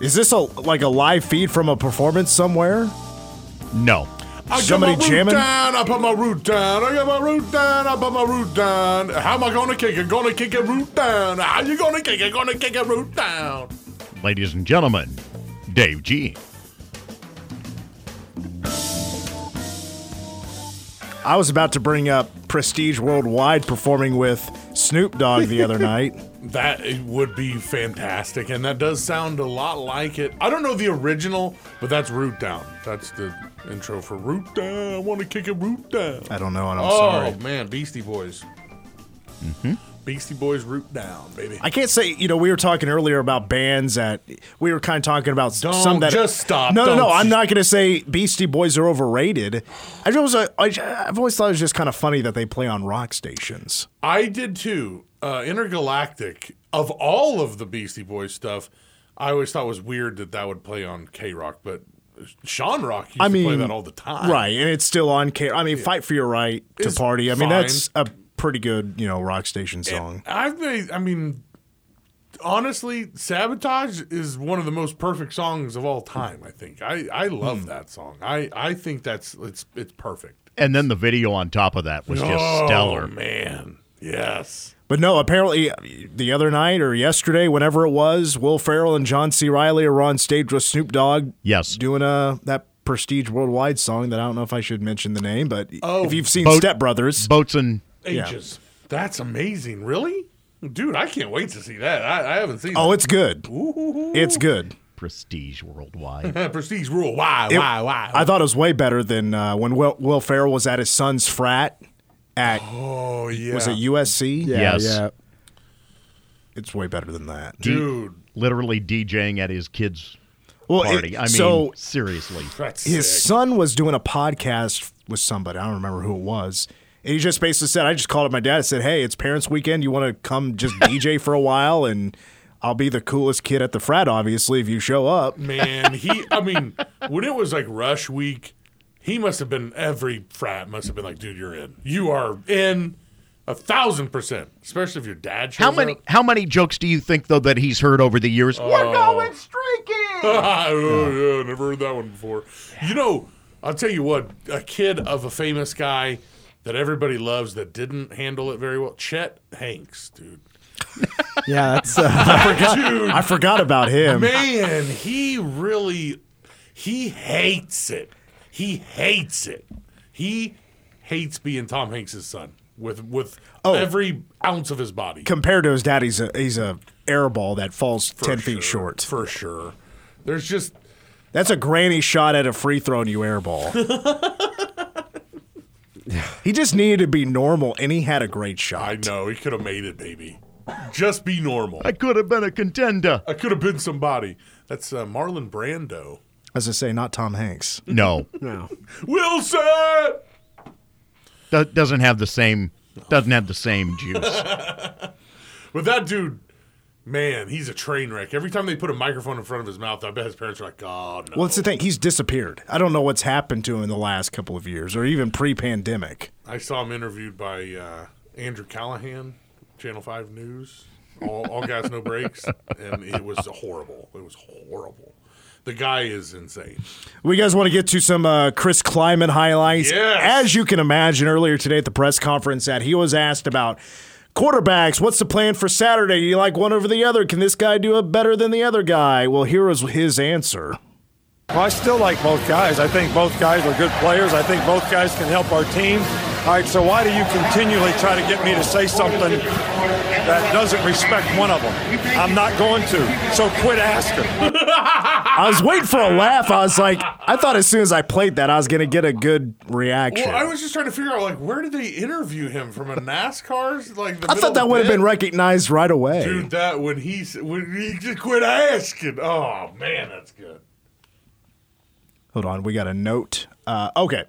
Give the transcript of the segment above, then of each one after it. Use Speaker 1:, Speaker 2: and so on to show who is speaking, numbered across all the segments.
Speaker 1: Is this a like a live feed from a performance somewhere?
Speaker 2: No.
Speaker 3: I
Speaker 1: Somebody
Speaker 3: got my root
Speaker 1: jamming?
Speaker 3: down. I put my root down. I got my root down. I put my root down. How am I gonna kick it? Gonna kick it root down. How you gonna kick it? Gonna kick it root down.
Speaker 2: Ladies and gentlemen, Dave G.
Speaker 1: I was about to bring up Prestige Worldwide performing with Snoop Dogg the other night.
Speaker 3: That would be fantastic, and that does sound a lot like it. I don't know the original, but that's root down. That's the intro for root down. I want to kick it root down.
Speaker 1: I don't know, and I'm
Speaker 3: oh
Speaker 1: sorry.
Speaker 3: man, Beastie Boys. Hmm. Beastie Boys root down, baby.
Speaker 1: I can't say, you know, we were talking earlier about bands that we were kind of talking about
Speaker 3: Don't
Speaker 1: some that
Speaker 3: just stop.
Speaker 1: No, no, no. I'm not going to say Beastie Boys are overrated. I just, I, I've always thought it was just kind of funny that they play on rock stations.
Speaker 3: I did too. Uh, Intergalactic, of all of the Beastie Boys stuff, I always thought was weird that that would play on K Rock, but Sean Rock used
Speaker 1: I
Speaker 3: to play
Speaker 1: mean,
Speaker 3: that all the time.
Speaker 1: Right, and it's still on. K- I mean, "Fight for Your Right to
Speaker 3: It's
Speaker 1: Party." I mean,
Speaker 3: fine.
Speaker 1: that's a pretty good, you know, rock station song.
Speaker 3: I've made, I mean, honestly, Sabotage is one of the most perfect songs of all time, I think. I, I love
Speaker 1: Hmm.
Speaker 3: that song. I, I think that's it's it's perfect.
Speaker 2: And then the video on top of that was just
Speaker 3: oh,
Speaker 2: stellar.
Speaker 3: man. Yes.
Speaker 1: But no, apparently the other night or yesterday, whenever it was, Will Ferrell and John C. Reilly are on stage with Snoop Dogg.
Speaker 2: Yes.
Speaker 1: doing a that Prestige Worldwide song that I don't know if I should mention the name, but
Speaker 3: Oh,
Speaker 1: if you've seen
Speaker 2: Boat-
Speaker 1: Step Brothers,
Speaker 2: Boats and
Speaker 3: Ages. That's amazing. Really? Dude, I can't wait to see that. I, I haven't seen
Speaker 1: oh,
Speaker 3: that.
Speaker 1: it's good. It's good.
Speaker 2: Prestige Worldwide.
Speaker 3: Prestige Rule. Why?
Speaker 1: It-
Speaker 3: why? Why?
Speaker 1: I thought it was way better than uh, when Will, Will Ferrell was at his son's frat at
Speaker 3: oh, yeah.
Speaker 1: was it USC?
Speaker 2: Yes.
Speaker 4: yeah.
Speaker 1: It's way better than that.
Speaker 3: Dude,
Speaker 2: Literally DJing at his kid's
Speaker 1: Well, it-
Speaker 2: party. I mean,
Speaker 1: so
Speaker 2: seriously.
Speaker 3: that's
Speaker 1: his
Speaker 3: sick.
Speaker 1: son was doing a podcast with somebody. I don't remember who it was. And he just basically said, I just called up my dad and said, Hey, it's parents' weekend. You want to come just DJ for a while? And I'll be the coolest kid at the frat, obviously, if you show up.
Speaker 3: Man, he, I mean, when it was like rush week, he must have been, every frat must have been like, dude, you're in. You are in a thousand percent, especially if your dad shows
Speaker 2: How many
Speaker 3: up.
Speaker 2: how many jokes do you think though that he's heard over the years? We're going streaking.
Speaker 3: oh, yeah, never heard that one before. You know, I'll tell you what, a kid of a famous guy that everybody loves that didn't handle it very well, Chet Hanks, dude.
Speaker 4: Yeah, that's uh,
Speaker 3: Dude,
Speaker 1: I forgot about him.
Speaker 3: man, he really he hates it. He hates it. He hates being Tom Hanks' son with with
Speaker 1: Oh.
Speaker 3: every ounce of his body.
Speaker 1: Compared to his dad, he's a, he's a air ball that falls
Speaker 3: For
Speaker 1: 10 feet short.
Speaker 3: For sure. There's just
Speaker 1: That's a granny shot at a free throw and you air ball. he just needed to be normal, and he had a great shot.
Speaker 3: I know he could have made it, baby. Just be normal.
Speaker 2: I could have been a contender.
Speaker 3: I could have been somebody. That's uh, Marlon Brando.
Speaker 1: As I say, not Tom Hanks.
Speaker 2: No,
Speaker 4: no.
Speaker 3: Wilson.
Speaker 2: Do- doesn't have the same doesn't have the same juice.
Speaker 3: But that dude, man, he's a train wreck. Every time they put a microphone in front of his mouth, I bet his parents are like, "Oh no."
Speaker 1: Well, it's the thing. He's disappeared. I don't know what's happened to him in the last couple of years, or even pre-pandemic.
Speaker 3: I saw him interviewed by uh, Andrew Callaghan, Channel Five News. all, all gas, no brakes, and it was horrible. It was horrible. The guy is insane.
Speaker 1: We guys want to get to some uh, Chris Klieman highlights.
Speaker 3: Yes.
Speaker 1: As you can imagine, earlier today at the press conference, that he was asked about quarterbacks. What's the plan for Saturday? You like one over the other? Can this guy do it better than the other guy? Well, here was his answer.
Speaker 5: Well, I still like both guys. I think both guys are good players. I think both guys can help our team. All right, so why do you continually try to get me to say something that doesn't respect one of them? I'm not going to. So quit asking.
Speaker 1: I was waiting for a laugh. I was like, I thought as soon as I played that, I was going to get a good reaction.
Speaker 3: Well, I was just trying to figure out like where did they interview him from a NASCAR's like. The
Speaker 1: I thought that would have been recognized right away.
Speaker 3: Dude, that when he s- when he just quit asking. Oh man, that's good.
Speaker 1: Hold on, we got a note. Uh, okay.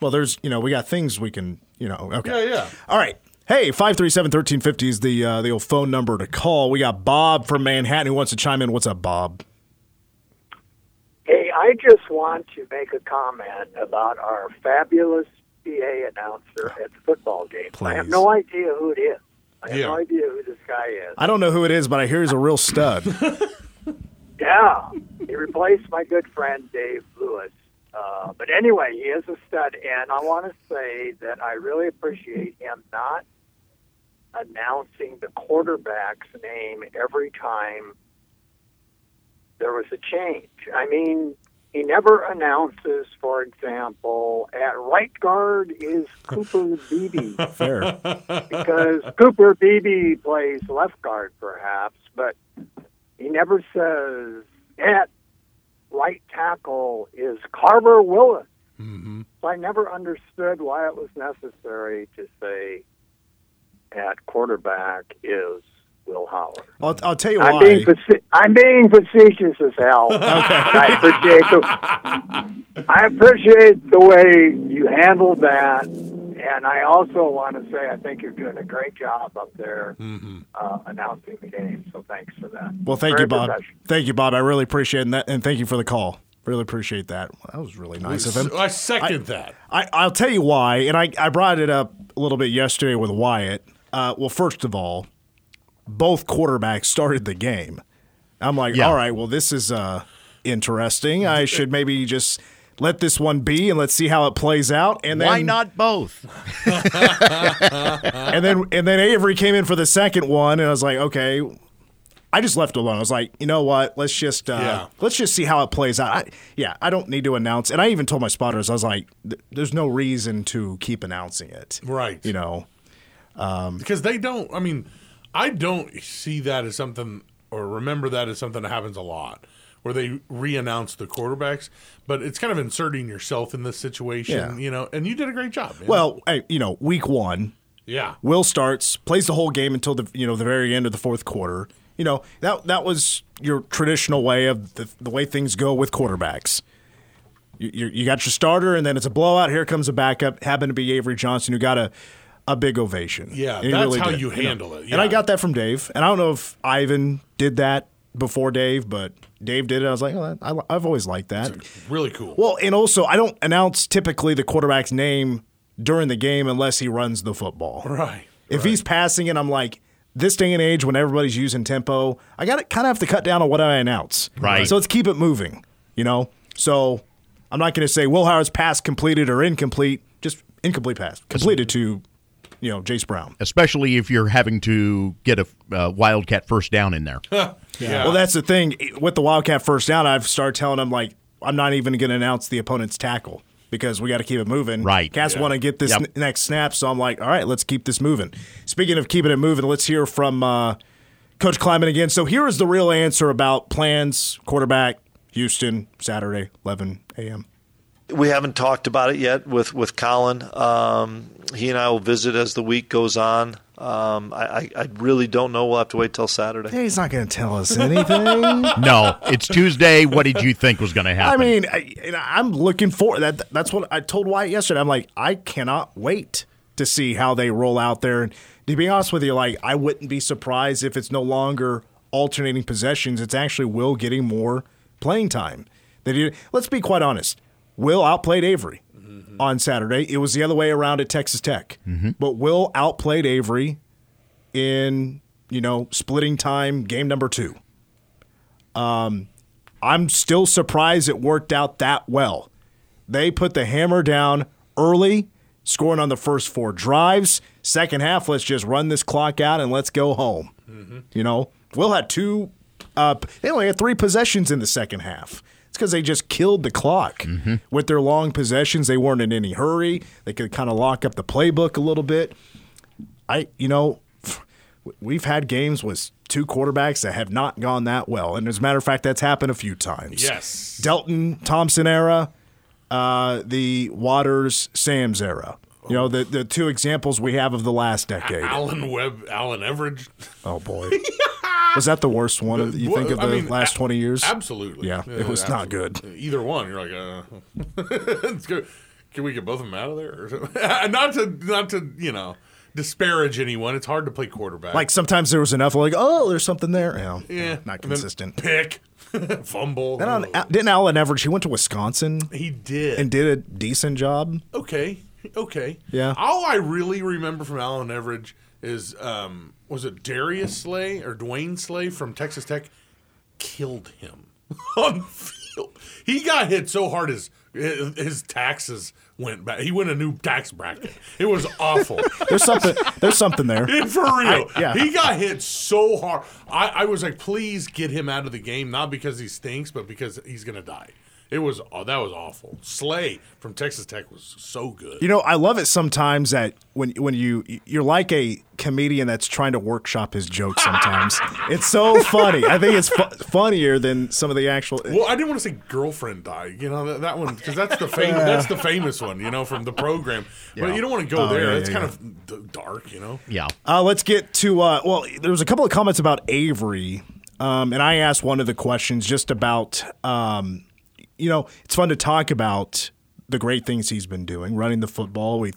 Speaker 1: Well, there's, you know, we got things we can, you know, okay.
Speaker 3: Yeah, yeah.
Speaker 1: All right. Hey, 537-1350 is the uh, the old phone number to call. We got Bob from Manhattan who wants to chime in. What's up, Bob?
Speaker 6: Hey, I just want to make a comment about our fabulous PA announcer at the football game. I have no idea who it is. I have
Speaker 3: Yeah.
Speaker 6: no idea who this guy is.
Speaker 1: I don't know who it is, but I hear he's a real stud.
Speaker 6: Yeah, he replaced my good friend Dave Lewis. But anyway, he is a stud, and I want to say that I really appreciate him not announcing the quarterback's name every time there was a change. I mean, he never announces, for example, at right guard is Cooper Beebe
Speaker 1: Fair.
Speaker 6: because Cooper Beebe plays left guard, perhaps, but he never says at right tackle is Carver Willis.
Speaker 3: Mm-hmm.
Speaker 6: So I never understood why it was necessary to say at quarterback is Will Howard.
Speaker 1: I'll, I'll tell you
Speaker 6: I'm
Speaker 1: why.
Speaker 6: being faci- I'm being facetious as hell. okay. I appreciate the I appreciate the way you handled that, and I also want to say I think you're doing a great job up there uh, announcing the game. So thanks for that.
Speaker 1: Well, thank
Speaker 6: Very
Speaker 1: you, Bob. Thank you, Bob. I really appreciate that, and thank you for the call. Really appreciate that. That was really nice of him.
Speaker 3: I second that.
Speaker 1: I, I'll tell you why, and I, I brought it up a little bit yesterday with Wyatt. Uh, well, first of all, both quarterbacks started the game. I'm like,
Speaker 2: Yeah.
Speaker 1: all right, well, this is uh, interesting. I should maybe just let this one be and let's see how it plays out. And then,
Speaker 2: Why not both?
Speaker 1: And then and then Avery came in for the second one, and I was like, okay. I just left alone. I was like, you know what? Let's just uh,
Speaker 3: Yeah.
Speaker 1: let's just see how it plays out. I, yeah, I don't need to announce. And I even told my spotters, I was like, there's no reason to keep announcing it.
Speaker 3: Right.
Speaker 1: You know.
Speaker 3: because they don't. I mean, I don't see that as something or remember that as something that happens a lot, where they re-announce the quarterbacks. But it's kind of inserting yourself in this situation,
Speaker 1: Yeah.
Speaker 3: you know. And you did a great job. Man.
Speaker 1: Well, I, you know, week one,
Speaker 3: yeah,
Speaker 1: Will starts, plays the whole game until the you know the very end of the fourth quarter. You know that that was your traditional way of the, the way things go with quarterbacks. You, you, you got your starter, and then it's a blowout. Here comes a backup. Happened to be Avery Johnson, who got a, a big ovation.
Speaker 3: Yeah, that's how
Speaker 1: did,
Speaker 3: you
Speaker 1: know.
Speaker 3: handle it,
Speaker 1: And I got that from Dave. And I don't know if Ivan did that before Dave, but Dave did it. I was like, oh, I, I've always liked that.
Speaker 3: really cool.
Speaker 1: Well, and also, I don't announce typically the quarterback's name during the game unless he runs the football.
Speaker 3: right.
Speaker 1: If he's passing it, I'm like, this day and age when everybody's using tempo, I got to kind of have to cut down on what I announce.
Speaker 2: Right.
Speaker 1: So let's keep it moving, you know? So I'm not going to say Will Howard's pass completed or incomplete, just incomplete pass. Completed to, you know, Jayce Brown.
Speaker 2: Especially if you're having to get a uh, Wildcat first down in there.
Speaker 3: Yeah.
Speaker 1: Well, that's the thing. With the Wildcat first down, I've started telling them, like, I'm not even going to announce the opponent's tackle because we got to keep it moving.
Speaker 2: Right.
Speaker 1: Cats
Speaker 3: Yeah.
Speaker 1: want to get this
Speaker 2: Yep.
Speaker 1: n- next snap, so I'm like, all right, let's keep this moving. Speaking of keeping it moving, let's hear from uh, Coach Klieman again. So here is the real answer about plans, quarterback, Houston, Saturday, 11 a.m.
Speaker 7: we haven't talked about it yet with with Collin. Um, he and I will visit as the week goes on. Um, I, I, I really don't know. We'll have to wait till Saturday.
Speaker 1: Hey, he's not going to tell us anything.
Speaker 2: no, it's Tuesday. What did you think was going to happen?
Speaker 1: I mean, I, I'm looking for that. That's what I told Wyatt yesterday. I'm like, I cannot wait to see how they roll out there. And to be honest with you, like, I wouldn't be surprised if it's no longer alternating possessions. It's actually Will getting more playing time. That he, let's be quite honest. Will outplayed Avery on Saturday. It was the other way around at Texas Tech, but Will outplayed Avery in you know, splitting time, game number two. Um, I'm still surprised it worked out that well. They put the hammer down early, scoring on the first four drives. Second half, let's just run this clock out and let's go home. You know, Will had two. Uh, they only had three possessions in the second half. It's because they just killed the clock with their long possessions. They weren't in any hurry. They could kind of lock up the playbook a little bit. I, you know, we've had games with two quarterbacks that have not gone that well, and as a matter of fact, that's happened a few times.
Speaker 3: Yes.
Speaker 1: Delton Thompson era, uh, the Waters Sam's era. You know, the the two examples we have of the last decade.
Speaker 3: Alan Webb, Alan Evridge.
Speaker 1: Oh boy, was that the worst one of you think of the
Speaker 3: I mean,
Speaker 1: last twenty years?
Speaker 3: Absolutely.
Speaker 1: Yeah, it was not good.
Speaker 3: Either one, you're like, uh, it's good. Can we get both of them out of there? Not to, not to, you know, disparage anyone. It's hard to play quarterback.
Speaker 1: Like sometimes there was enough, like oh, there's something there. Yeah,
Speaker 3: yeah,
Speaker 1: not consistent.
Speaker 3: Pick, fumble.
Speaker 1: Then on, didn't Alan Everett? He went to Wisconsin
Speaker 3: he did.
Speaker 1: and did a decent job.
Speaker 3: okay, okay.
Speaker 1: Yeah.
Speaker 3: All I really remember from Alan Evridge is, um, was it Darius Slay or Dwayne Slay from Texas Tech killed him on field. He got hit so hard his his taxes went back. He went a new tax bracket. It was awful.
Speaker 1: There's something. There's something there.
Speaker 3: For real.
Speaker 1: yeah.
Speaker 3: He got hit so hard. I, I was like, please get him out of the game, not because he stinks, but because he's gonna die. It was oh, that was awful. Slay from Texas Tech was so good.
Speaker 1: You know, I love it sometimes that when when you you're like a comedian that's trying to workshop his jokes. Sometimes it's so funny. I think it's fu- funnier than some of the actual.
Speaker 3: Well, I didn't want to say girlfriend die. You know that, that one because that's the famous that's the famous one. You know from the program. But you don't want to go
Speaker 1: Oh,
Speaker 3: there.
Speaker 1: yeah,
Speaker 3: it's
Speaker 1: yeah,
Speaker 3: kind of d- dark. You know.
Speaker 2: Yeah.
Speaker 1: Uh, let's get to. Uh, well, there was a couple of comments about Avery, um, and I asked one of the questions just about. Um, you know, it's fun to talk about the great things he's been doing, running the football. We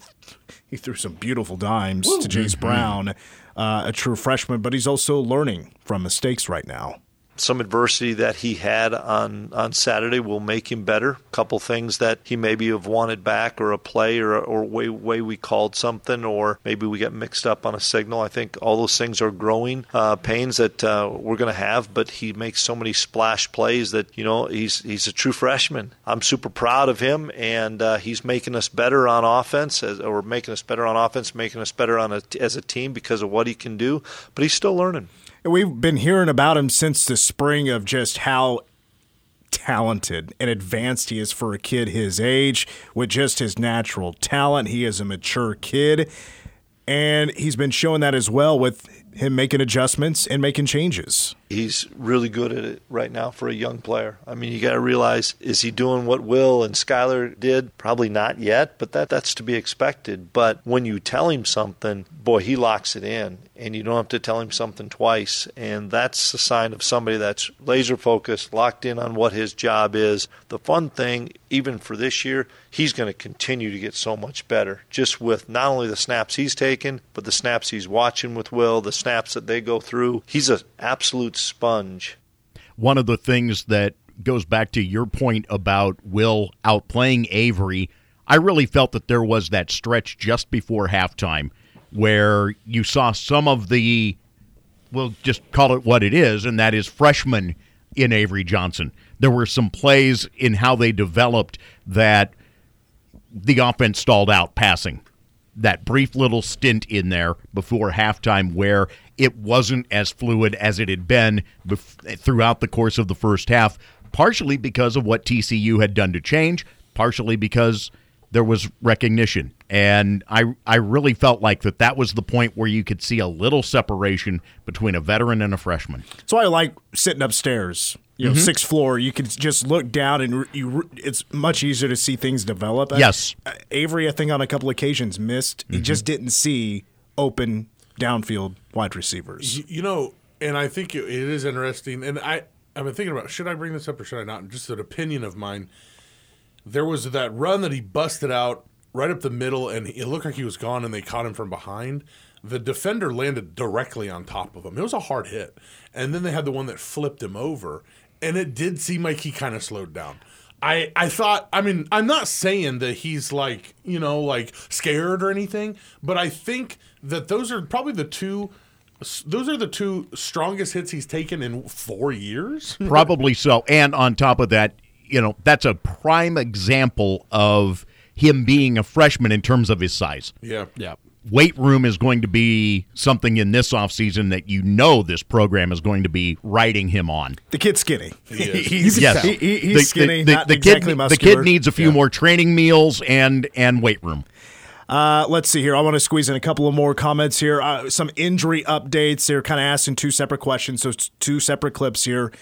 Speaker 1: he threw some beautiful dimes to Jayce Brown, uh, a true freshman, but he's also learning from mistakes right now.
Speaker 7: Some adversity that he had on, on Saturday will make him better. A couple things that he maybe have wanted back, or a play, or or way way we called something, or maybe we got mixed up on a signal. I think all those things are growing uh, pains that uh, we're going to have. But he makes so many splash plays that you know he's he's a true freshman. I'm super proud of him, and uh, he's making us better on offense, as, or making us better on offense, making us better on a, as a team because of what he can do. But he's still learning.
Speaker 1: We've been hearing about him since the spring of just how talented and advanced he is for a kid his age with just his natural talent. He is a mature kid, and he's been showing that as well with him making adjustments and making changes.
Speaker 7: He's really good at it right now for a young player. I mean, you got to realize is he doing what Will and Skylar did? Probably not yet, but that that's to be expected. But when you tell him something, boy, he locks it in, and you don't have to tell him something twice. And that's a sign of somebody that's laser focused, locked in on what his job is. The fun thing, even for this year, he's going to continue to get so much better, just with not only the snaps he's taken, but the snaps he's watching with Will, the snaps that they go through. He's an absolute sponge.
Speaker 2: one of the things that goes back to your point about Will outplaying Avery, I really felt that there was that stretch just before halftime where you saw some of the, we'll just call it what it is, and that is freshman in Avery Johnson. There were some plays in how they developed that the offense stalled out passing. That brief little stint in there before halftime where it wasn't as fluid as it had been bef- throughout the course of the first half, partially because of what TCU had done to change, partially because there was recognition. And I I really felt like that that was the point where you could see a little separation between a veteran and a freshman.
Speaker 1: So I like sitting upstairs, you know, sixth floor. You can just look down, and re- you re- it's much easier to see things develop.
Speaker 2: Yes.
Speaker 1: uh, Avery, I think on a couple occasions missed. He just didn't see open downfield wide receivers.
Speaker 3: Y- You know, and I think it, it is interesting. And I, I've been thinking about should I bring this up or should I not? Just an opinion of mine. There was that run that he busted out right up the middle, and it looked like he was gone, and they caught him from behind. The defender landed directly on top of him. It was a hard hit, and then they had the one that flipped him over, and it did seem like he kind of slowed down. I, I thought I mean I'm not saying that he's like you know like scared or anything, but I think that those are probably the two those are the two strongest hits he's taken in four years.
Speaker 2: Probably so. And on top of that, you know, that's a prime example of him being a freshman in terms of his size.
Speaker 3: yeah,
Speaker 4: Yeah.
Speaker 2: Weight room is going to be something in this offseason that you know this program is going to be riding him on.
Speaker 1: The kid's skinny.
Speaker 3: He
Speaker 1: he's,
Speaker 2: Yes.
Speaker 1: he- he- he's
Speaker 2: The-
Speaker 1: skinny,
Speaker 2: The,
Speaker 1: not
Speaker 2: the
Speaker 1: exactly
Speaker 2: kid, the kid needs a few more training meals and and weight room.
Speaker 1: Uh, let's see here. I want to squeeze in a couple of more comments here. Uh, some injury updates. They're kind of asking two separate questions, so it's two separate clips here.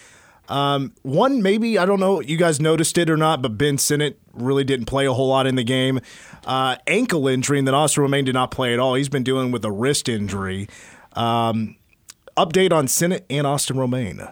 Speaker 1: Um, one, maybe, I don't know, you guys noticed it or not, but Ben Sinnott really didn't play a whole lot in the game. Uh, ankle injury, and then Austin Romaine did not play at all. He's been dealing with a wrist injury. Um, update on Sinnott and Austin Romaine.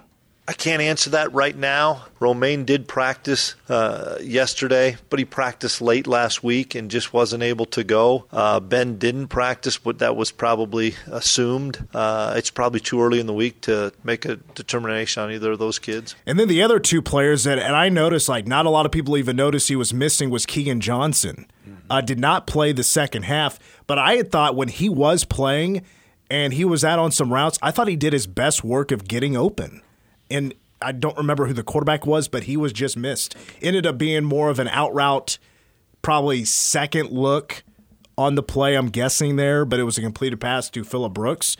Speaker 7: I can't answer that right now. Romaine did practice uh, yesterday, but he practiced late last week and just wasn't able to go. Uh, ben didn't practice, but that was probably assumed. Uh, it's probably too early in the week to make a determination on either of those kids.
Speaker 1: And then the other two players that, and I noticed, like not a lot of people even noticed he was missing was Keagan Johnson. Uh, did not play the second half, but I had thought when he was playing and he was out on some routes, I thought he did his best work of getting open. And I don't remember who the quarterback was, but he was just missed. Ended up being more of an out route, probably second look on the play, I'm guessing there, but it was a completed pass to Phillip Brooks.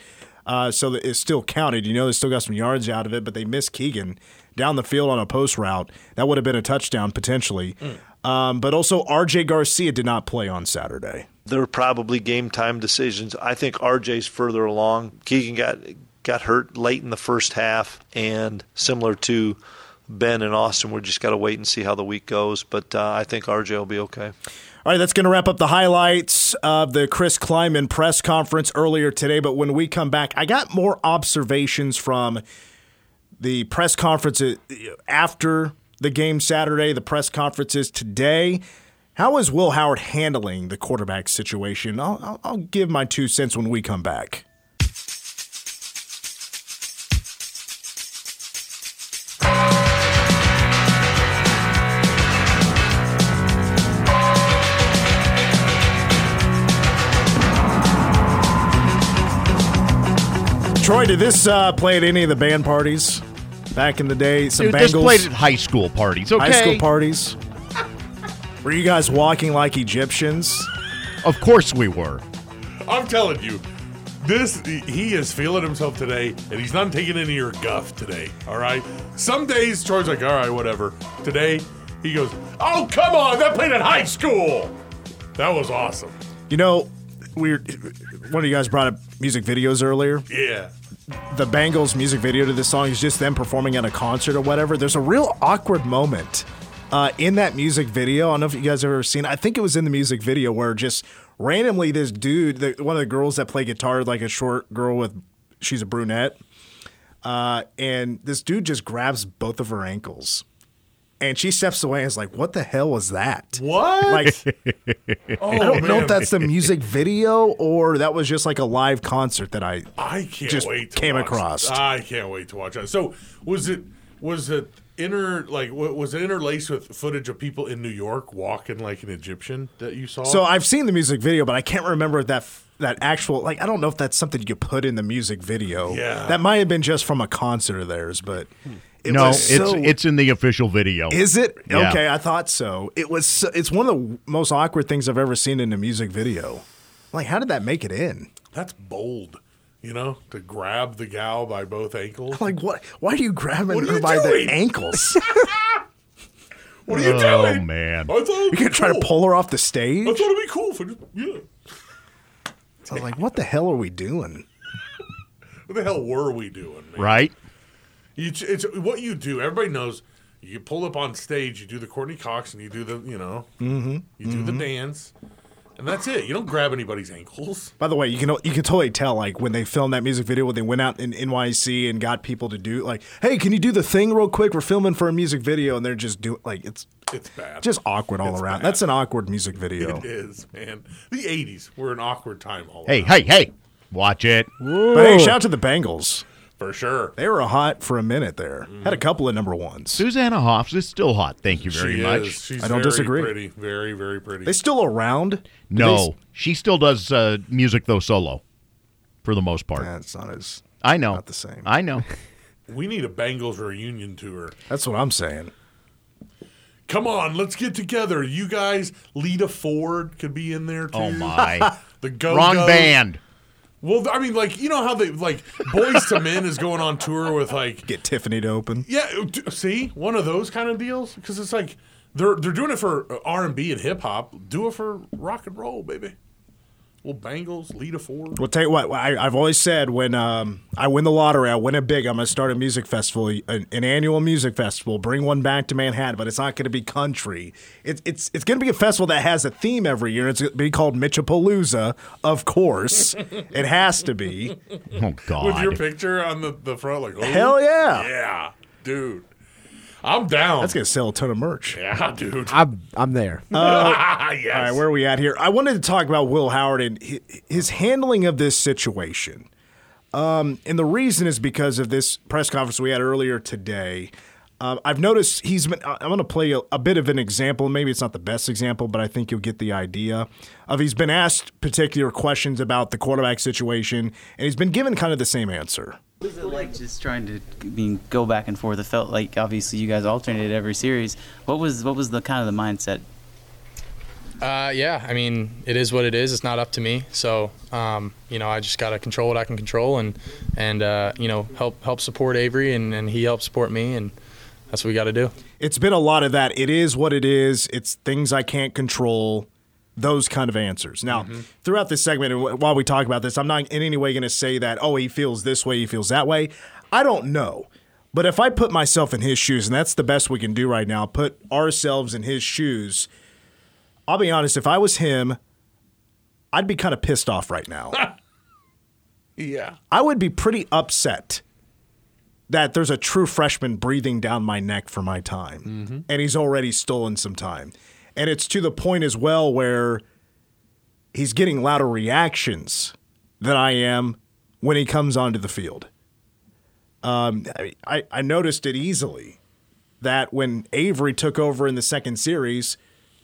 Speaker 1: Uh, so it still counted. You know, they still got some yards out of it, but they missed Keagan down the field on a post route. That would have been a touchdown potentially. Um, but also, RJ Garcia did not play on Saturday.
Speaker 7: They're probably game time decisions. I think RJ's further along. Keagan got got hurt late in the first half, and similar to Ben and Austin, we're just got to wait and see how the week goes. But uh, I think RJ will be okay.
Speaker 1: All right, that's going to wrap up the highlights of the Chris Klieman press conference earlier today. But when we come back, I got more observations from the press conference uh, after the game Saturday, the press conferences today. How is Will Howard handling the quarterback situation? I'll, I'll, I'll give my two cents when we come back. Troy, did this uh, play at any of the band parties back in the day? Some
Speaker 2: Dude,
Speaker 1: Bangles
Speaker 2: this played at high school parties. Okay,
Speaker 1: high school parties. Were you guys walking like Egyptians?
Speaker 2: Of course we were.
Speaker 3: I'm telling you, this he is feeling himself today, and he's not taking any of your guff today. All right. Some days Troy's like, all right, whatever. Today he goes, oh come on, that played at high school. That was awesome.
Speaker 1: You know, we were, one of you guys brought up music videos earlier.
Speaker 3: Yeah.
Speaker 1: The Bangles music video to this song is just them performing at a concert or whatever. There's a real awkward moment uh, in that music video. I don't know if you guys have ever seen. I think it was in the music video where just randomly this dude, the, one of the girls that play guitar, like a short girl with, she's a brunette, uh, and this dude just grabs both of her ankles. And she steps away and is like, "What the hell was that?"
Speaker 3: What?
Speaker 1: Like,
Speaker 3: oh,
Speaker 1: I don't know if that's the music video or that was just like a live concert that I.
Speaker 3: I can't
Speaker 1: just
Speaker 3: wait to
Speaker 1: came
Speaker 3: watch
Speaker 1: across.
Speaker 3: I can't wait to watch that. So was it was it inter like was it interlaced with footage of people in New York walking like an Egyptian that you saw?
Speaker 1: So I've seen the music video, but I can't remember if that that actual like I don't know if that's something you could put in the music video.
Speaker 3: Yeah.
Speaker 1: that might have been just from a concert of theirs, but hmm. It
Speaker 2: no,
Speaker 1: was
Speaker 2: it's
Speaker 1: so-
Speaker 2: it's in the official video.
Speaker 1: Is it
Speaker 2: Yeah.
Speaker 1: okay? I thought so. It was. so- It's one of the most awkward things I've ever seen in a music video. Like, how did that make it in?
Speaker 3: that's bold, you know, to grab the gal by both ankles.
Speaker 1: Like, what? Why do you grab
Speaker 3: are
Speaker 1: her
Speaker 3: you
Speaker 1: by
Speaker 3: doing?
Speaker 1: the ankles?
Speaker 3: What are you
Speaker 2: Oh,
Speaker 3: doing?
Speaker 2: Oh man.
Speaker 3: I thought it'd
Speaker 1: you
Speaker 3: be
Speaker 1: can try to pull her off the stage.
Speaker 3: I thought it'd be cool for yeah.
Speaker 1: I was like, what the hell are we doing?
Speaker 3: What the hell were we doing, man?
Speaker 2: right?
Speaker 3: You, it's what you do. Everybody knows. You pull up on stage. You do the Courteney Cox, and you do the you know, mm-hmm. you do the dance, and that's it. You don't grab anybody's ankles.
Speaker 1: By the way, you can you can totally tell like when they filmed that music video when they went out in NYC and got people to do like, hey, can you do the thing real quick? We're filming for a music video, and they're just doing like it's
Speaker 3: It's bad.
Speaker 1: just awkward all
Speaker 3: It's
Speaker 1: around.
Speaker 3: bad.
Speaker 1: That's an awkward music video.
Speaker 3: It is, man. The '80s were an awkward time all
Speaker 2: Hey,
Speaker 3: around,
Speaker 2: hey, hey! Watch it.
Speaker 1: But hey, shout out to the Bangles.
Speaker 3: For sure.
Speaker 1: They were hot for a minute there. Had a couple of number ones.
Speaker 2: Susanna Hoffs is still hot. Thank you very
Speaker 3: she
Speaker 2: much.
Speaker 3: Is. She's
Speaker 1: I don't
Speaker 3: very
Speaker 1: disagree.
Speaker 3: Pretty, very, very pretty.
Speaker 1: They still around?
Speaker 2: No,
Speaker 1: they-
Speaker 2: she still does uh, music though solo, for the most part.
Speaker 1: Nah, it's not as
Speaker 2: I know.
Speaker 1: Not the same.
Speaker 2: I know.
Speaker 3: We need a Bangles reunion tour.
Speaker 1: That's what I'm saying.
Speaker 3: Come on, let's get together. You guys, Lita Ford could be in there too.
Speaker 2: Oh my.
Speaker 3: The go
Speaker 2: Wrong band.
Speaker 3: Well, I mean, like you know how they like Boyz II Men is going on tour with like
Speaker 1: Get Tiffany to open.
Speaker 3: yeah. d- See, one of those kind of deals because it's like they're they're doing it for R and B and hip hop. Do it for rock and roll, baby. Well, Bangles, Lita Ford.
Speaker 1: Well, tell you what, I, I've always said when um, I win the lottery, I win it big. I'm going to start a music festival, an, an annual music festival. Bring one back to Manhattan, but it's not going to be country. It's it's it's going to be a festival that has a theme every year. It's going to be called Mitchapalooza, of course. it has to be.
Speaker 2: Oh God.
Speaker 3: With your picture on the, the front, like oh,
Speaker 1: Hell yeah.
Speaker 3: yeah, dude. I'm down.
Speaker 1: That's going to sell a ton of merch.
Speaker 3: yeah, dude.
Speaker 4: I'm I'm there.
Speaker 3: yes.
Speaker 1: All right, where are we at here? I wanted to talk about Will Howard and hi- his handling of this situation. Um, and the reason is because of this press conference we had earlier today. Um, I've noticed he's been. I'm going to play a, a bit of an example. Maybe it's not the best example, but I think you'll get the idea. Of he's been asked particular questions about the quarterback situation, and he's been given kind of the same answer.
Speaker 8: What was it like just trying to I mean, go back and forth? It felt like obviously you guys alternated every series. What was what was the kind of the mindset?
Speaker 9: Uh, yeah, I mean, it is what it is. It's not up to me. So, um, you know, I just got to control what I can control and, and uh, you know, help help support Avery and, and he helps support me. And that's what we got to do.
Speaker 1: It's been a lot of that. It is what it is. It's things I can't control. Those kind of answers. Now, mm-hmm. throughout this segment, and while we talk about this, I'm not in any way going to say that, oh, he feels this way, he feels that way. I don't know. But if I put myself in his shoes, and that's the best we can do right now, put ourselves in his shoes, I'll be honest, if I was him, I'd be kind of pissed off right now.
Speaker 3: Yeah.
Speaker 1: I would be pretty upset that there's a true freshman breathing down my neck for my time, mm-hmm. and he's already stolen some time. And it's to the point as well where he's getting louder reactions than I am when he comes onto the field. Um, I, I, noticed it easily that when Avery took over in the second series,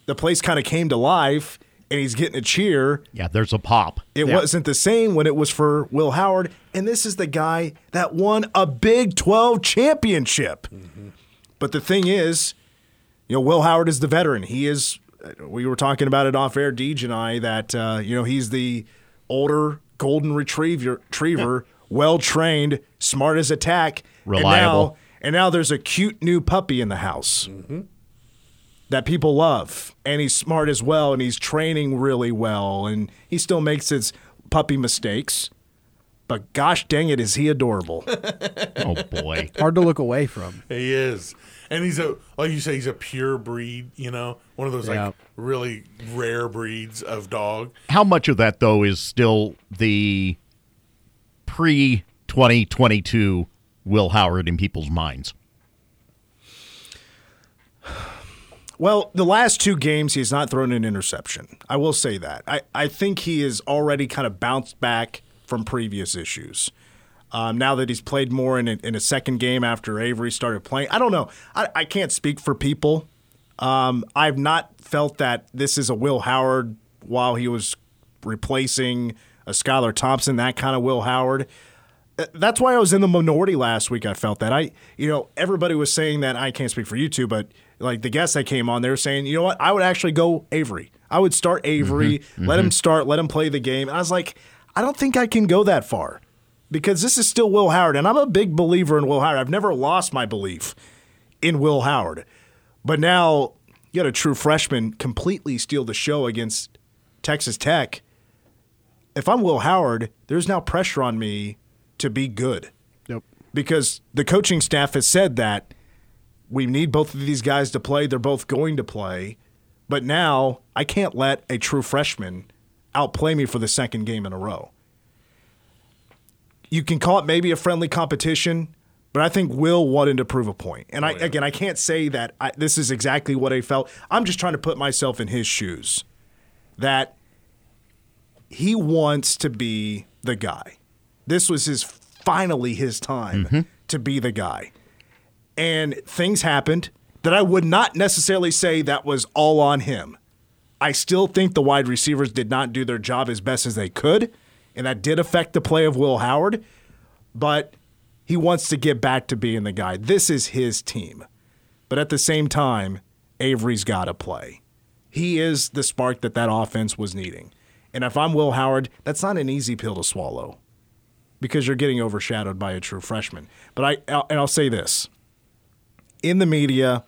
Speaker 1: the place kind of came to life, and he's getting a cheer.
Speaker 2: Yeah, there's a pop.
Speaker 1: It
Speaker 2: Yeah.
Speaker 1: wasn't the same when it was for Will Howard, and this is the guy that won a Big 12 championship. But the thing is, you know, Will Howard is the veteran. He is. We were talking about it off air, Deej and I, that uh, you know he's the older golden retriever, retriever, well trained, smart as attack,
Speaker 2: Reliable.
Speaker 1: And now, and now there's a cute new puppy in the house that people love, and he's smart as well, and he's training really well, and he still makes his puppy mistakes. But gosh dang it, is he adorable?
Speaker 2: Oh boy.
Speaker 4: Hard to look away from.
Speaker 3: He is. And he's a like you say, he's a pure breed, you know, one of those
Speaker 4: Yeah.
Speaker 3: like really rare breeds of dog.
Speaker 2: How much of that though is still the pre 2022 Will Howard in people's minds?
Speaker 1: Well, the last two games, he's not thrown an interception. I will say that. I, I think he has already kind of bounced back from previous issues. Um, now that he's played more in a, in a second game after Avery started playing, I don't know. I, I can't speak for people. Um, I've not felt that this is a Will Howard while he was replacing a Skylar Thompson, that kind of Will Howard. Uh, That's why I was in the minority last week. I felt that I, you know, everybody was saying that I can't speak for you two, but like the guests that came on, they were saying, you know what, I would actually go Avery. I would start Avery, let him start, let him play the game. And I was like, I don't think I can go that far because this is still Will Howard, and I'm a big believer in Will Howard. I've never lost my belief in Will Howard, but now you got a true freshman completely steal the show against Texas Tech. If I'm Will Howard, there's now pressure on me to be good
Speaker 4: Yep.
Speaker 1: because the coaching staff has said that we need both of these guys to play. They're both going to play. But now I can't let a true freshman outplay me for the second game in a row. You can call it maybe a friendly competition, but I think Will wanted to prove a point. And I oh, again, I can't say that I, this is exactly what I felt. I'm just trying to put myself in his shoes. That he wants to be the guy. This was his finally his time mm-hmm. to be the guy. And things happened that I would not necessarily say that was all on him. I still think the wide receivers did not do their job as best as they could, and that did affect the play of Will Howard. but he wants to get back to being the guy. This is his team. But at the same time, Avery's got to play. He is the spark that that offense was needing. And if I'm Will Howard, that's not an easy pill to swallow because you're getting overshadowed by a true freshman. But I and I'll say this. In the media,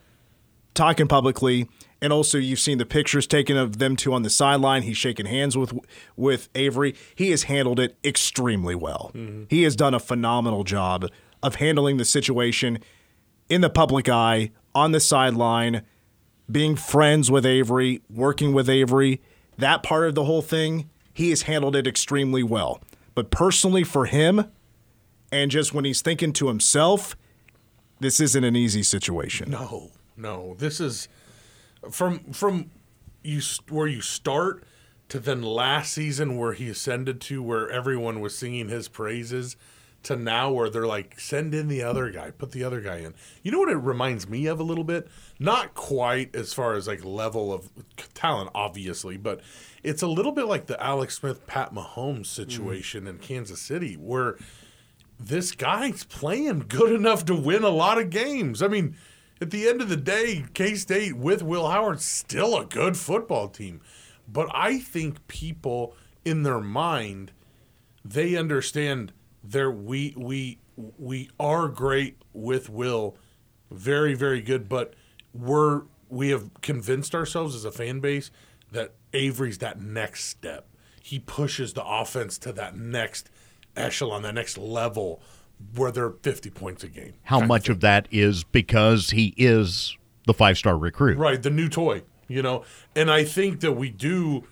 Speaker 1: talking publicly, and also you've seen the pictures taken of them two on the sideline. He's shaking hands with with Avery. He has handled it extremely well. Mm-hmm. He has done a phenomenal job of handling the situation in the public eye, on the sideline, being friends with Avery, working with Avery. That part of the whole thing, he has handled it extremely well. But personally for him, and just when he's thinking to himself, this isn't an easy situation.
Speaker 3: No, no. This is from from you where you start to then last season where he ascended to where everyone was singing his praises to now where they're like send in the other guy, put the other guy in. You know what it reminds me of a little bit? Not quite as far as like level of talent obviously, but it's a little bit like the Alex Smith Pat Mahomes situation in Kansas City where this guy's playing good enough to win a lot of games. I mean, at the end of the day, K State with Will Howard still a good football team. But I think people in their mind, they understand there we we we are great with Will, very very good. But we're we have convinced ourselves as a fan base that Avery's that next step. He pushes the offense to that next echelon, that next level where they're 50 points a game.
Speaker 2: How much of that is because he is the five star recruit?
Speaker 3: Right, the new toy, you know. And I think that we do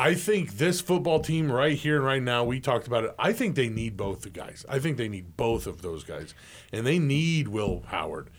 Speaker 3: I think this football team right here and right now, we talked about it. I think they need both the guys. I think they need both of those guys. And they need Will Howard.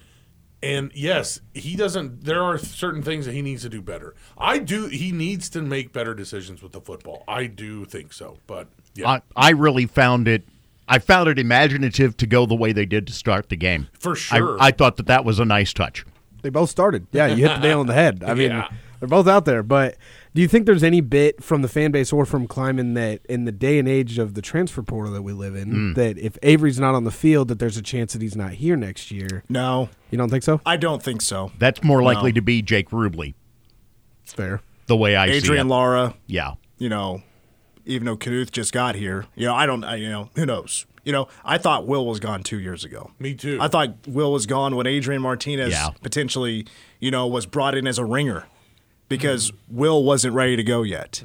Speaker 3: And yes, he doesn't there are certain things that he needs to do better. I do he needs to make better decisions with the football. I do think so. But yeah.
Speaker 2: I, I really found it. I found it imaginative to go the way they did to start the game.
Speaker 3: For sure.
Speaker 2: I, I thought that that was a nice touch.
Speaker 4: They both started. Yeah, you hit the nail on the head. I mean,
Speaker 3: Yeah.
Speaker 4: they're both out there. But do you think there's any bit from the fan base or from Klieman that in the day and age of the transfer portal that we live in,
Speaker 1: Mm.
Speaker 4: that if Avery's not on the field, that there's a chance that he's not here next year?
Speaker 1: No,
Speaker 4: You don't think so?
Speaker 1: I don't think so.
Speaker 2: That's more likely
Speaker 1: No.
Speaker 2: to be Jake Rubley,
Speaker 4: It's fair.
Speaker 2: the way I see it.
Speaker 1: Adrian
Speaker 2: it.
Speaker 1: Lara,
Speaker 2: yeah.
Speaker 1: you know, even though Knuth just got here, you know, I don't, I, you know, who knows? You know, I thought Will was gone two years ago.
Speaker 3: Me too.
Speaker 1: I thought Will was gone when Adrian Martinez
Speaker 2: Yeah.
Speaker 1: potentially, you know, was brought in as a ringer because Will wasn't ready to go yet,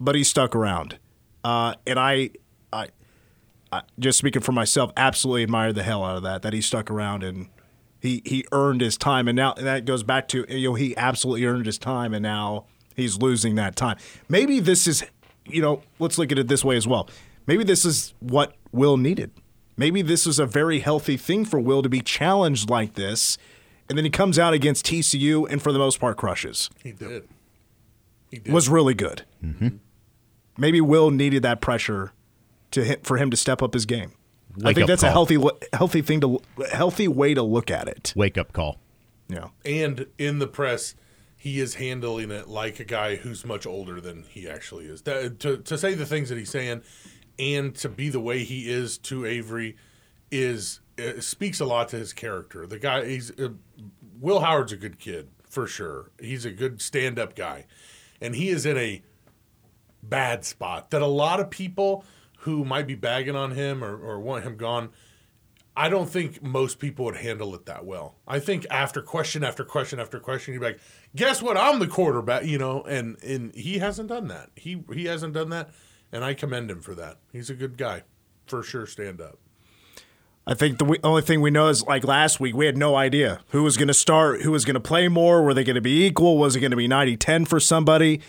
Speaker 1: but he stuck around. Uh, and I, I, I, just speaking for myself, absolutely admire the hell out of that. That he stuck around and he he earned his time. And now and that goes back to you know he absolutely earned his time, and now he's losing that time. Maybe this is, you know, let's look at it this way as well. Maybe this is what Will needed. Maybe this is a very healthy thing for Will to be challenged like this, and then he comes out against TCU and for the most part crushes.
Speaker 3: he did. He did.
Speaker 1: Was really good. Mm-hmm. Maybe Will needed that pressure to hit, for him to step up his game. I think
Speaker 2: up
Speaker 1: that's a healthy healthy thing to healthy way to look at it.
Speaker 2: Wake up call.
Speaker 1: Yeah.
Speaker 3: and in the press, he is handling it like a guy who's much older than he actually is. That, to to say the things that he's saying, and to be the way he is to Avery, is uh, speaks a lot to his character. The guy, he's uh, Will Howard's a good kid for sure. He's a good stand up guy, and he is in a bad spot that a lot of people who might be bagging on him or, or want him gone I don't think most people would handle it that well. I think after question after question after question, you'd be like, "Guess what? I'm the quarterback," you know. And and he hasn't done that. He he hasn't done that, and I commend him for that. He's a good guy, for sure. Stand up.
Speaker 1: I think the only thing we know is like last week, we had no idea who was going to start, who was going to play more. Were they going to be equal? Was it going to be 90 10 for somebody?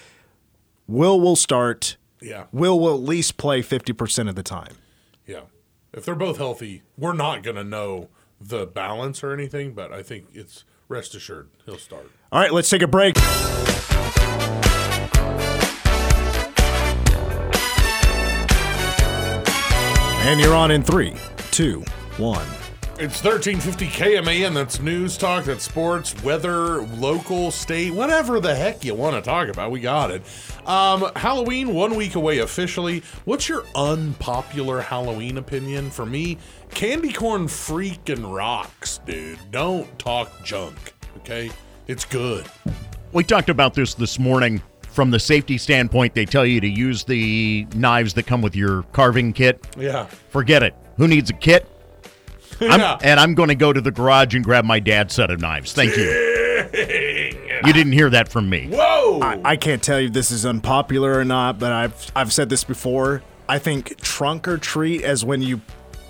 Speaker 1: Will will start.
Speaker 3: Yeah,
Speaker 1: Will will at least play 50% of the time.
Speaker 3: If they're both healthy, we're not gonna know the balance or anything, but I think it's rest assured he'll start.
Speaker 1: All right, let's take a break. And you're on in three, two, one.
Speaker 3: It's 1350 KMAN. That's news talk, that's sports, weather, local, state, whatever the heck you want to talk about. We got it. Um, Halloween, one week away officially. What's your unpopular Halloween opinion? For me, candy corn freaking rocks, dude. Don't talk junk, okay? It's good.
Speaker 2: We talked about this this morning. From the safety standpoint, they tell you to use the knives that come with your carving kit.
Speaker 3: Yeah.
Speaker 2: Forget it. Who needs a kit? I'm-
Speaker 3: Yeah.
Speaker 2: and I'm going to go to the garage and grab my dad's set of knives. Thank you. You didn't hear that from me.
Speaker 3: Whoa!
Speaker 1: I, I can't tell you if this is unpopular or not, but I've I've said this before. I think trunk or treat, as when you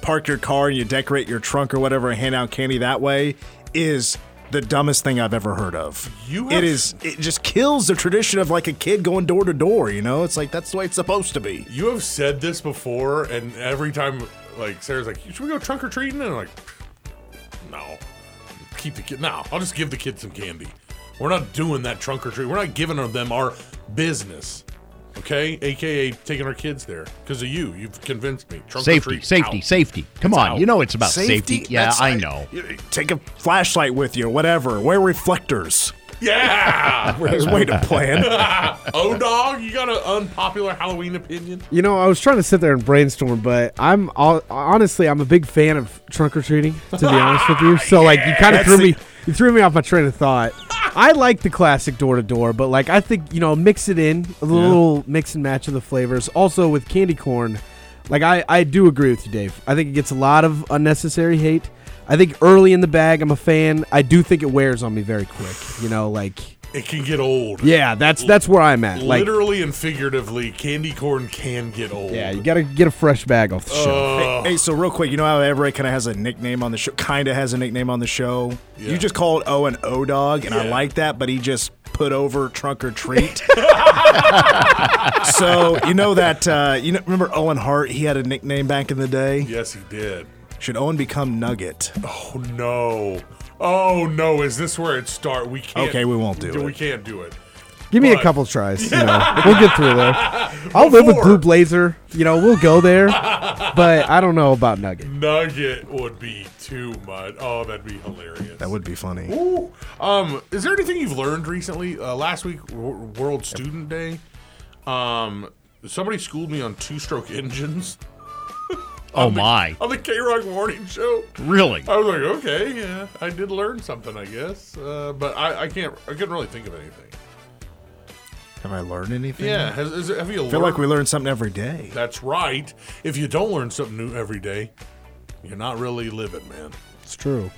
Speaker 1: park your car and you decorate your trunk or whatever and hand out candy that way, is the dumbest thing I've ever heard of.
Speaker 3: You
Speaker 1: it
Speaker 3: have-
Speaker 1: is it just kills the tradition of like a kid going door to door. You know, it's like that's the way it's supposed to be.
Speaker 3: You have said this before, and every time, like Sarah's like, "Should we go trunk or treating?" And I'm like, "No, keep the kid. No, I'll just give the kid some candy. We're not doing that trunk or treat. We're not giving them our business." Okay, aka taking our kids there because of you. You've convinced me. Trunk or
Speaker 2: Safety,
Speaker 3: treat,
Speaker 2: safety,
Speaker 3: out.
Speaker 2: safety. Come
Speaker 3: It's
Speaker 2: on.
Speaker 3: out.
Speaker 2: You know it's about
Speaker 1: Safety?
Speaker 2: safety. Yeah,
Speaker 1: That's-
Speaker 2: I know.
Speaker 1: Take a flashlight with you, whatever. Wear reflectors.
Speaker 3: Yeah.
Speaker 1: There's a way to plan.
Speaker 3: oh, dog, you got an unpopular Halloween opinion?
Speaker 4: You know, I was trying to sit there and brainstorm, but I'm all, honestly, I'm a big fan of trunk or treating. To be honest with you, so like you kind of threw me, you threw me off my train of thought. I like the classic door to door, but like I think you know, mix it in a little mix and match of the flavors. Also with candy corn, like I I do agree with you, Dave. I think it gets a lot of unnecessary hate. I think early in the bag, I'm a fan. I do think it wears on me very quick. You know, like
Speaker 3: It can get old.
Speaker 4: yeah, that's that's where I'm at. Like
Speaker 3: Literally and figuratively, candy corn can get old.
Speaker 4: yeah, you gotta get a fresh bag off the
Speaker 3: Uh,
Speaker 4: shelf.
Speaker 1: Hey, hey, so real quick, you know how everybody kind of has a nickname on the show? Kind of has a nickname on the show.
Speaker 3: Yeah.
Speaker 1: You just called Owen O Dog, and I
Speaker 3: Yeah.
Speaker 1: like that, but he just put over trunk or treat. so you know that uh, you know remember Owen Hart? He had a nickname back in the day.
Speaker 3: Yes, he did.
Speaker 1: Should Owen become Nugget?
Speaker 3: Oh no! Oh no! Is this where it start? We can't.
Speaker 1: Okay, we won't do it.
Speaker 3: We can't do it.
Speaker 4: Give me a
Speaker 3: But-
Speaker 4: couple tries. You know, we'll get through there. I'll live with
Speaker 3: Before-
Speaker 4: Blue Blazer. You know, we'll go there. But I don't know about Nugget.
Speaker 3: Nugget would be too much. Oh, that'd be hilarious.
Speaker 1: That would be funny.
Speaker 3: Ooh. Um, is there anything you've learned recently? Uh, last week, W- World Student Day. Um, somebody schooled me on two-stroke engines.
Speaker 2: Oh
Speaker 3: the-
Speaker 2: my.
Speaker 3: On the K Rock Morning Show.
Speaker 2: Really?
Speaker 3: I was like, okay, yeah, I did learn something, I guess. Uh, but I, I can't, I couldn't really think of anything.
Speaker 1: Have I learned anything?
Speaker 3: Yeah, has, is, have you
Speaker 1: I feel like we learn something every day.
Speaker 3: That's right. If you don't learn something new every day, you're not really living, man.
Speaker 4: It's true.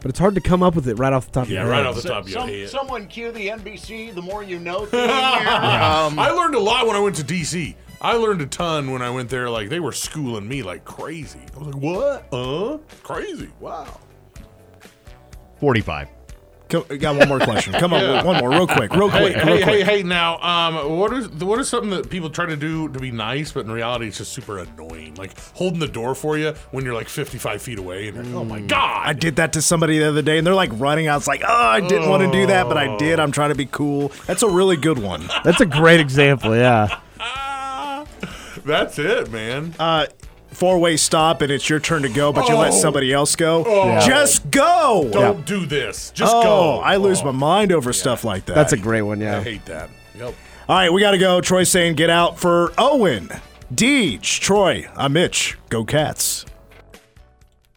Speaker 4: But it's hard to come up with it right off the top
Speaker 3: Yeah,
Speaker 4: of your
Speaker 3: right
Speaker 4: head.
Speaker 3: off the top of your head.
Speaker 2: someone cue the NBC. The more you know.
Speaker 3: I learned a lot when I went to DC. I learned a ton when I went there. Like they were schooling me like crazy. I was like, "What? Uh? Crazy? Wow."
Speaker 2: Forty-five.
Speaker 1: Come, got one more question. Come on, one more, real quick, real
Speaker 3: Hey,
Speaker 1: quick, real
Speaker 3: hey,
Speaker 1: quick.
Speaker 3: hey, hey! Now, um, what is what is something that people try to do to be nice, but in reality, it's just super annoying. Like holding the door for you when you're like 55 feet away, and you're like, "Oh my god!"
Speaker 1: I did that to somebody the other day, and they're like running out. It's like, oh, I didn't want to do that, but I did. I'm trying to be cool. That's a really good one.
Speaker 4: That's a great example, yeah.
Speaker 3: That's it, man.
Speaker 1: Uh, Four way stop, and it's your turn to go, but you let
Speaker 3: Oh.
Speaker 1: somebody else go.
Speaker 3: Oh.
Speaker 1: Just go.
Speaker 3: Don't do this. Just
Speaker 1: oh,
Speaker 3: go.
Speaker 1: I lose
Speaker 3: Oh,
Speaker 1: my mind over stuff like that.
Speaker 4: That's a great one, yeah.
Speaker 3: I
Speaker 4: yeah.
Speaker 3: hate that. Yep.
Speaker 1: All right, we got to go. Troy saying get out for Owen. Deej, Troy, I'm Mitch. Go Cats.